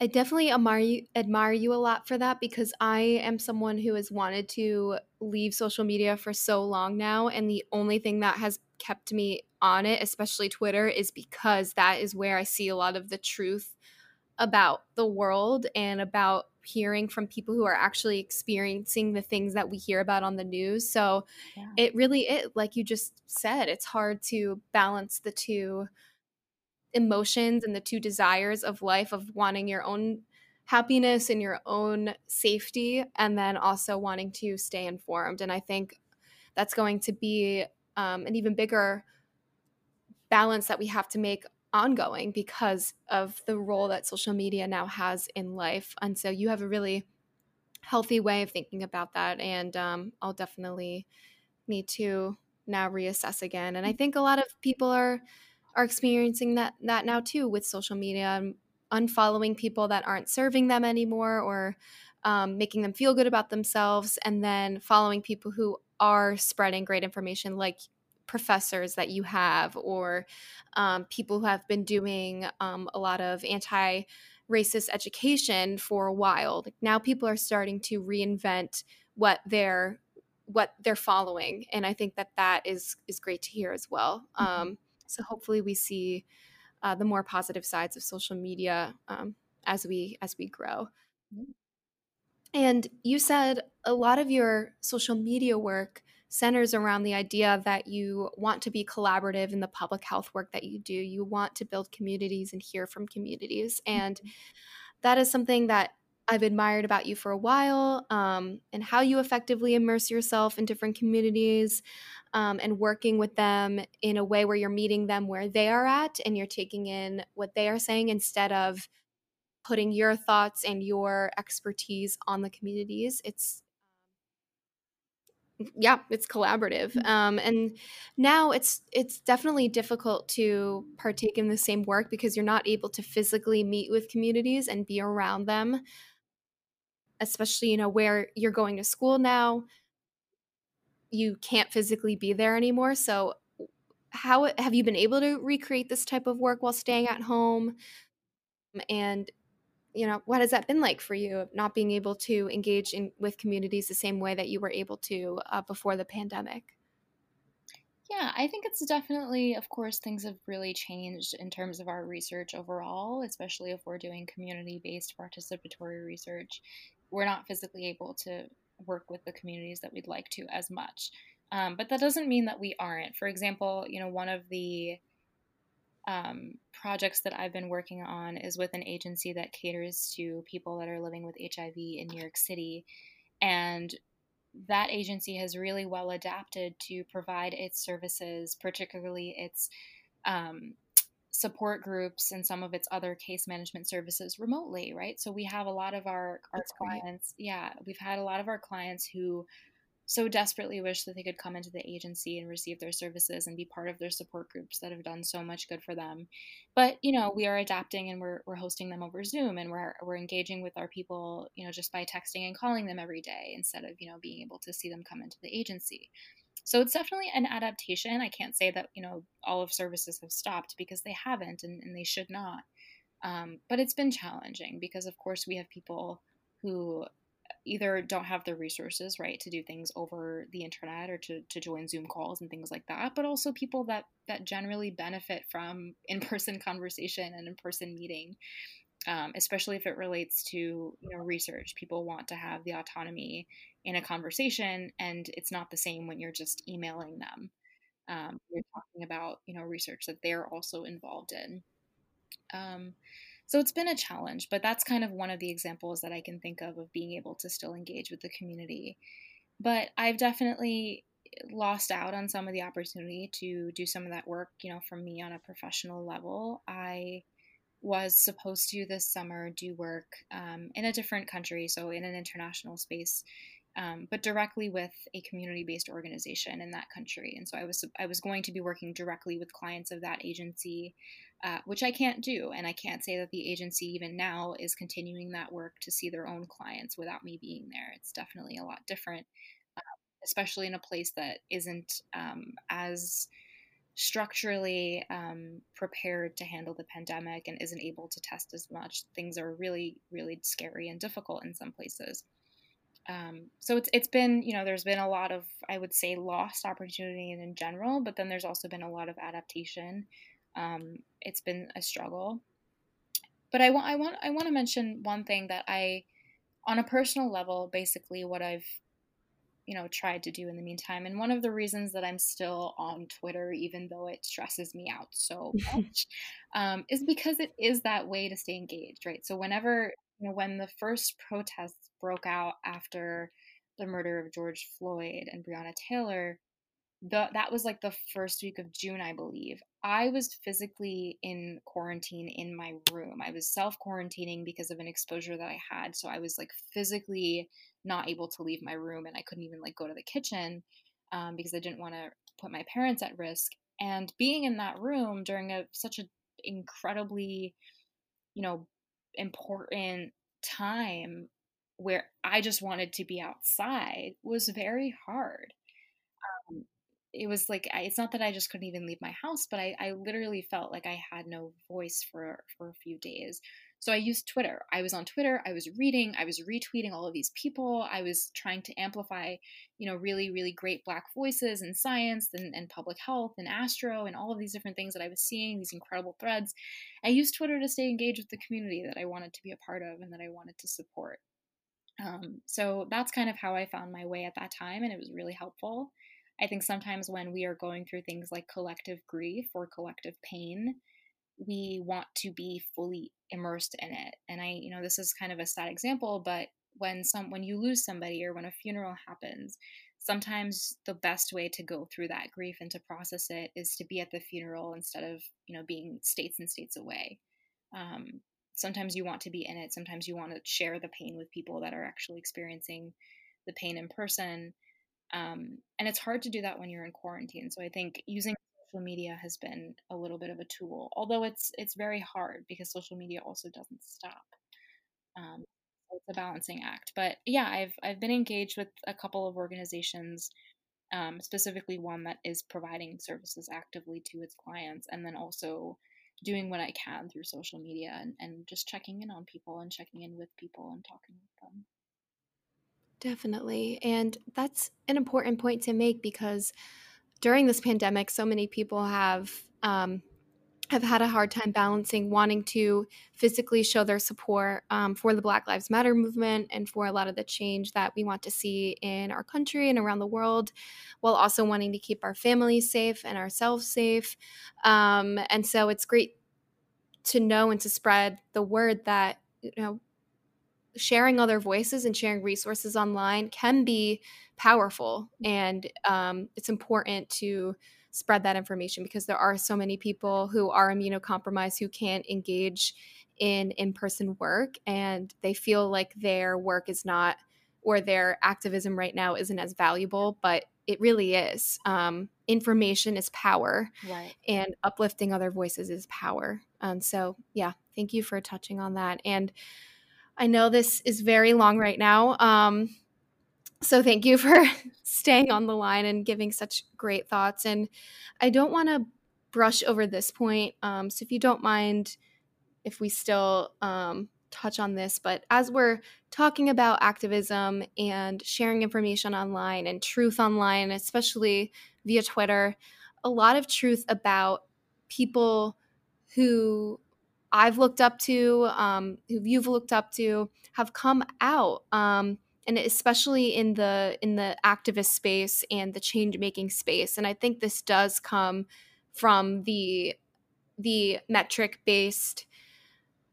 I definitely admire you, admire you a lot for that because I am someone who has wanted to leave social media for so long now. And the only thing that has kept me on it, especially Twitter, is because that is where I see a lot of the truth about the world and about hearing from people who are actually experiencing the things that we hear about on the news. So yeah. it really it like you just said, it's hard to balance the two emotions and the two desires of life of wanting your own happiness and your own safety and then also wanting to stay informed and i think that's going to be um, an even bigger balance that we have to make ongoing because of the role that social media now has in life. And so you have a really healthy way of thinking about that. And um, i'll definitely need to now reassess again. And I think a lot of people are are experiencing that that now too with social media, unfollowing people that aren't serving them anymore or um, making them feel good about themselves, and then following people who are spreading great information, like professors that you have or um, people who have been doing um, a lot of anti racist education for a while. Like now people are starting to reinvent what they're what they're following and i think that that is is great to hear as well mm-hmm. um, so hopefully we see uh, the more positive sides of social media um, as we as we grow mm-hmm. And you said a lot of your social media work centers around the idea that you want to be collaborative in the public health work that you do. You want to build communities and hear from communities. And mm-hmm. that is something that I've admired about you for a while um, and how you effectively immerse yourself in different communities um, and working with them in a way where you're meeting them where they are at and you're taking in what they are saying instead of putting your thoughts and your expertise on the communities. It's yeah it's collaborative mm. um, and now it's it's definitely difficult to partake in the same work because you're not able to physically meet with communities and be around them especially you know where you're going to school now you can't physically be there anymore so how have you been able to recreate this type of work while staying at home and you know what has that been like for you not being able to engage in with communities the same way that you were able to uh, before the pandemic? Yeah i think it's definitely of course things have really changed in terms of our research overall especially if we're doing community based participatory research. We're not physically able to work with the communities that we'd like to as much. Um, but that doesn't mean that we aren't. For example you know one of the um, projects that I've been working on is with an agency that caters to people that are living with HIV in New York City. And that agency has really well adapted to provide its services, particularly its um, support groups and some of its other case management services remotely, right? So we have a lot of our, our clients, yeah, we've had a lot of our clients who so desperately wish that they could come into the agency and receive their services and be part of their support groups that have done so much good for them. But, you know, we are adapting and we're, we're hosting them over Zoom and we're, we're engaging with our people, you know, just by texting and calling them every day instead of, you know, being able to see them come into the agency. So it's definitely an adaptation. I can't say that, you know, all of services have stopped because they haven't and, and they should not. Um, but it's been challenging because, of course, we have people who either don't have the resources right to do things over the internet or to, to join zoom calls and things like that but also people that that generally benefit from in-person conversation and in-person meeting um, especially if it relates to you know research. People want to have the autonomy in a conversation and it's not the same when you're just emailing them um, you're talking about you know research that they're also involved in. Um, so it's been a challenge, but that's kind of one of the examples that I can think of of being able to still engage with the community. But I've definitely lost out on some of the opportunity to do some of that work, you know, from me on a professional level. I was supposed to this summer do work um, in a different country, so in an international space, um, but directly with a community-based organization in that country. And so I was I was going to be working directly with clients of that agency uh, which I can't do. And I can't say that the agency, even now, is continuing that work to see their own clients without me being there. It's definitely a lot different, uh, especially in a place that isn't um, as structurally um, prepared to handle the pandemic and isn't able to test as much. Things are really, really scary and difficult in some places. Um, so it's it's been you know there's been a lot of I would say lost opportunity in general, but then there's also been a lot of adaptation um, it's been a struggle. But I want I want I want to mention one thing that I, on a personal level, basically what I've you know tried to do in the meantime and one of the reasons that i'm still on twitter even though it stresses me out so much um, is because it is that way to stay engaged right so whenever you know when the first protests broke out after the murder of george floyd and breonna taylor the that was like the first week of June, I believe. I was physically in quarantine in my room. I was self quarantining because of an exposure that I had. So I was like physically not able to leave my room and I couldn't even like go to the kitchen um, because I didn't want to put my parents at risk. And being in that room during a such an incredibly, you know, important time where I just wanted to be outside was very hard. It was like I, it's not that I just couldn't even leave my house, but I, I literally felt like I had no voice for for a few days. So I used Twitter. I was on Twitter. I was reading. I was retweeting all of these people. I was trying to amplify, you know, really really great Black voices in science and, and public health and astro and all of these different things that I was seeing. These incredible threads. I used Twitter to stay engaged with the community that I wanted to be a part of and that I wanted to support. Um, so that's kind of how I found my way at that time, and it was really helpful. I think sometimes when we are going through things like collective grief or collective pain, we want to be fully immersed in it. And I, you know, this is kind of a sad example, but when some when you lose somebody or when a funeral happens, sometimes the best way to go through that grief and to process it is to be at the funeral instead of, you know, being states and states away. Um, sometimes you want to be in it. Sometimes you want to share the pain with people that are actually experiencing the pain in person. Um, and it's hard to do that when you're in quarantine. So I think using social media has been a little bit of a tool, although it's it's very hard because social media also doesn't stop. Um, it's a balancing act. But yeah, I've I've been engaged with a couple of organizations, um, specifically one that is providing services actively to its clients, and then also doing what I can through social media and, and just checking in on people and checking in with people and talking with them. Definitely. And that's an important point to make because during this pandemic, so many people have um, have had a hard time balancing wanting to physically show their support um, for the Black Lives Matter movement and for a lot of the change that we want to see in our country and around the world, while also wanting to keep our families safe and ourselves safe. Um, and so it's great to know and to spread the word that you know sharing other voices and sharing resources online can be powerful. And um, it's important to spread that information because there are so many people who are immunocompromised who can't engage in in-person work and they feel like their work is not or their activism right now isn't as valuable but it really is. Um, information is power right. and uplifting other voices is power. Um, so yeah thank you for touching on that. And i know this is very long right now um, so thank you for staying on the line and giving such great thoughts. And I don't want to brush over this point. Um, so if you don't mind, if we still um, touch on this, but as we're talking about activism and sharing information online and truth online, especially via Twitter, a lot of truth about people who I've looked up to, um, who you've looked up to, have come out. Um, and especially in the in the activist space and the change making space and i think this does come from the the metric based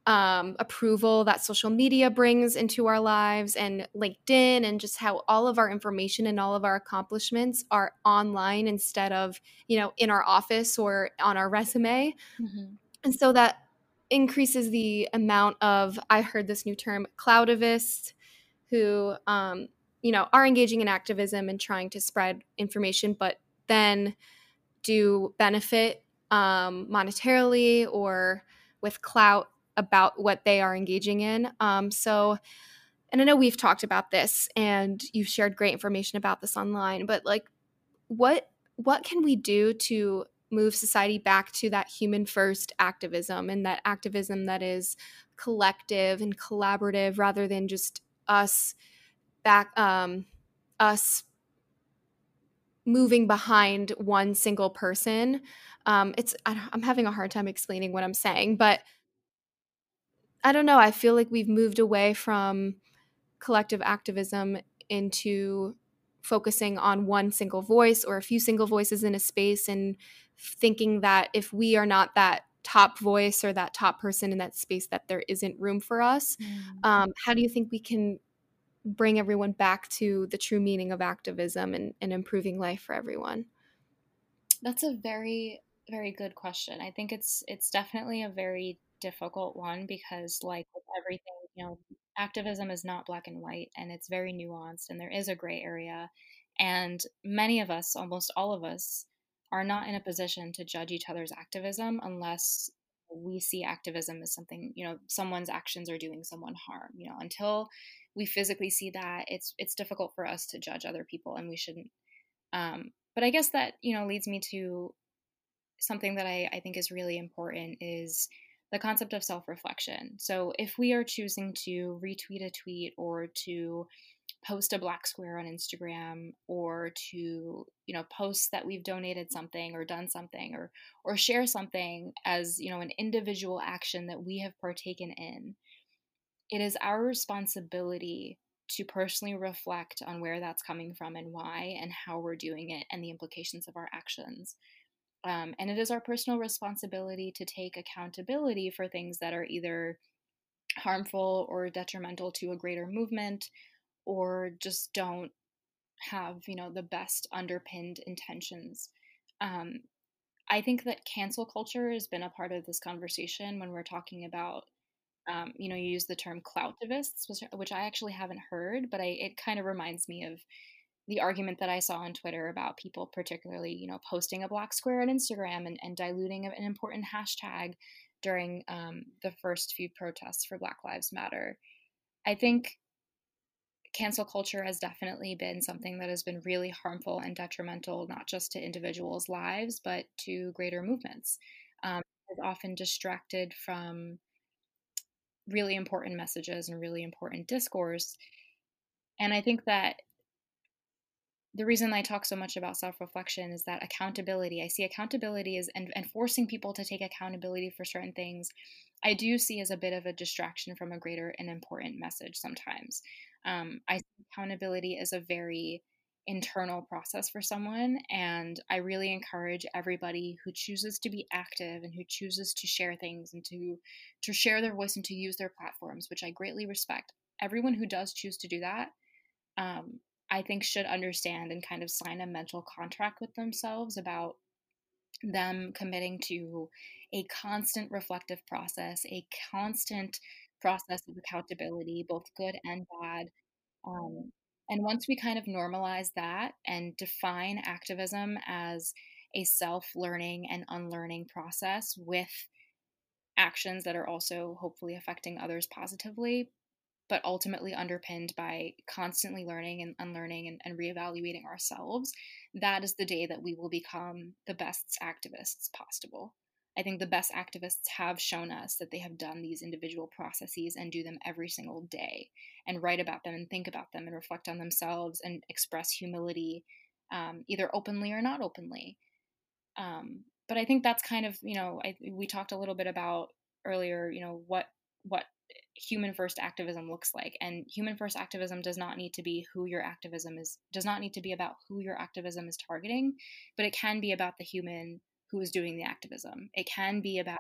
um, approval that social media brings into our lives and linkedin and just how all of our information and all of our accomplishments are online instead of you know in our office or on our resume mm-hmm. and so that increases the amount of i heard this new term cloutivist who um, you know are engaging in activism and trying to spread information but then do benefit um, monetarily or with clout about what they are engaging in. Um, so and i know we've talked about this and you've shared great information about this online but like what what can we do to move society back to that human first activism and that activism that is collective and collaborative rather than just us back um us moving behind one single person. Um it's i'm having a hard time explaining what i'm saying but i don't know. I feel like we've moved away from collective activism into focusing on one single voice or a few single voices in a space and thinking that if we are not that top voice or that top person in that space that there isn't room for us. Mm. Um, how do you think we can bring everyone back to the true meaning of activism and, and improving life for everyone? That's a very very good question. I think it's it's definitely a very difficult one because like with everything, you know, activism is not black and white and it's very nuanced and there is a gray area and many of us, almost all of us are not in a position to judge each other's activism unless we see activism as something you know someone's actions are doing someone harm you know until we physically see that it's it's difficult for us to judge other people and we shouldn't um, but i guess that you know leads me to something that I, I think is really important is the concept of self-reflection. So if we are choosing to retweet a tweet or to post a black square on Instagram or to you know post that we've donated something or done something or or share something as you know an individual action that we have partaken in it is our responsibility to personally reflect on where that's coming from and why and how we're doing it and the implications of our actions. Um, and it is our personal responsibility to take accountability for things that are either harmful or detrimental to a greater movement or just don't have you know the best underpinned intentions. Um, i think that cancel culture has been a part of this conversation when we're talking about um, you know you use the term cloutivists which, i actually haven't heard but I, it kind of reminds me of the argument that i saw on twitter about people particularly you know posting a black square on instagram and, and diluting an important hashtag during um, the first few protests for black lives matter. I think cancel culture has definitely been something that has been really harmful and detrimental, not just to individuals' lives, but to greater movements. Um, it's often distracted from really important messages and really important discourse. And I think that the reason I talk so much about self reflection is that accountability. I see accountability as and, and forcing people to take accountability for certain things. I do see as a bit of a distraction from a greater and important message sometimes. Um, I see accountability as a very internal process for someone, and I really encourage everybody who chooses to be active and who chooses to share things and to to share their voice and to use their platforms, which I greatly respect. Everyone who does choose to do that, um, I think, should understand and kind of sign a mental contract with themselves about them committing to a constant reflective process, a constant process of accountability, both good and bad. Um, and once we kind of normalize that and define activism as a self learning and unlearning process with actions that are also hopefully affecting others positively, but ultimately underpinned by constantly learning and unlearning and, and reevaluating ourselves, that is the day that we will become the best activists possible. I think the best activists have shown us that they have done these individual processes and do them every single day and write about them and think about them and reflect on themselves and express humility, um, either openly or not openly. Um, but I think that's kind of, you know, I, we talked a little bit about earlier, you know, what what human first activism looks like and human first activism does not need to be who your activism is does not need to be about who your activism is targeting but it can be about the human who is doing the activism. It can be about,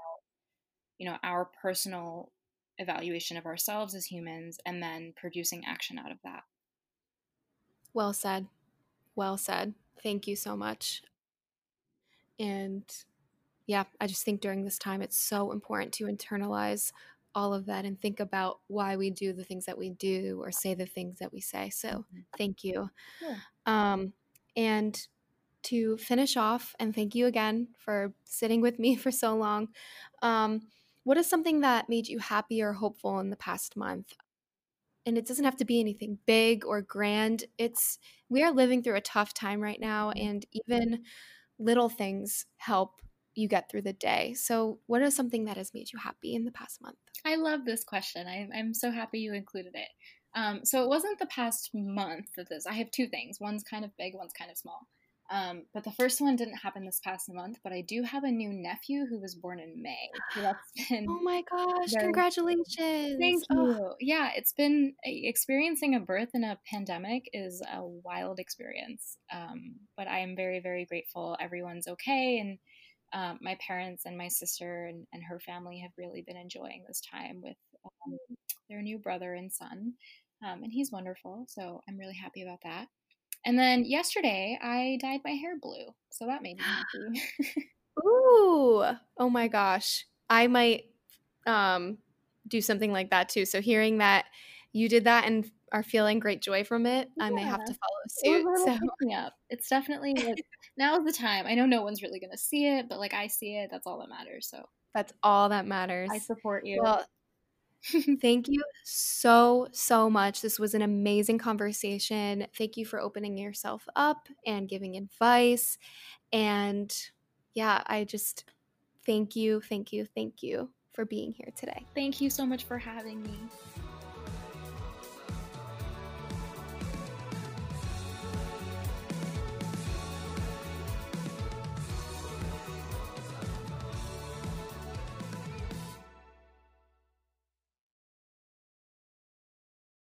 you know, our personal evaluation of ourselves as humans and then producing action out of that. Well said. Well said. Thank you so much. And yeah, I just think during this time it's so important to internalize all of that and think about why we do the things that we do or say the things that we say. So, mm-hmm. thank you. Yeah. Um, and to finish off, and thank you again for sitting with me for so long. Um, what is something that made you happy or hopeful in the past month? And it doesn't have to be anything big or grand. It's we are living through a tough time right now, mm-hmm. and even little things help you get through the day. So, what is something that has made you happy in the past month? I love this question. I, I'm so happy you included it. Um, so, it wasn't the past month that this. I have two things. One's kind of big. One's kind of small. Um, but the first one didn't happen this past month. But I do have a new nephew who was born in May. So that's been oh my gosh! Very, congratulations! Thank you. Oh. Yeah, it's been experiencing a birth in a pandemic is a wild experience. Um, but I am very very grateful. Everyone's okay, and um, my parents and my sister and, and her family have really been enjoying this time with um, their new brother and son. Um, and he's wonderful. So I'm really happy about that. And then yesterday I dyed my hair blue. So that made me happy. Ooh. Oh my gosh. I might um do something like that too. So hearing that you did that and are feeling great joy from it, yeah. I may have to follow suit. It so. up. It's definitely now's the time. I know no one's really going to see it, but like I see it. That's all that matters. So that's all that matters. I support you. Well, Thank you so, so much. This was an amazing conversation. Thank you for opening yourself up and giving advice. And yeah, I just thank you, thank you, thank you for being here today. Thank you so much for having me.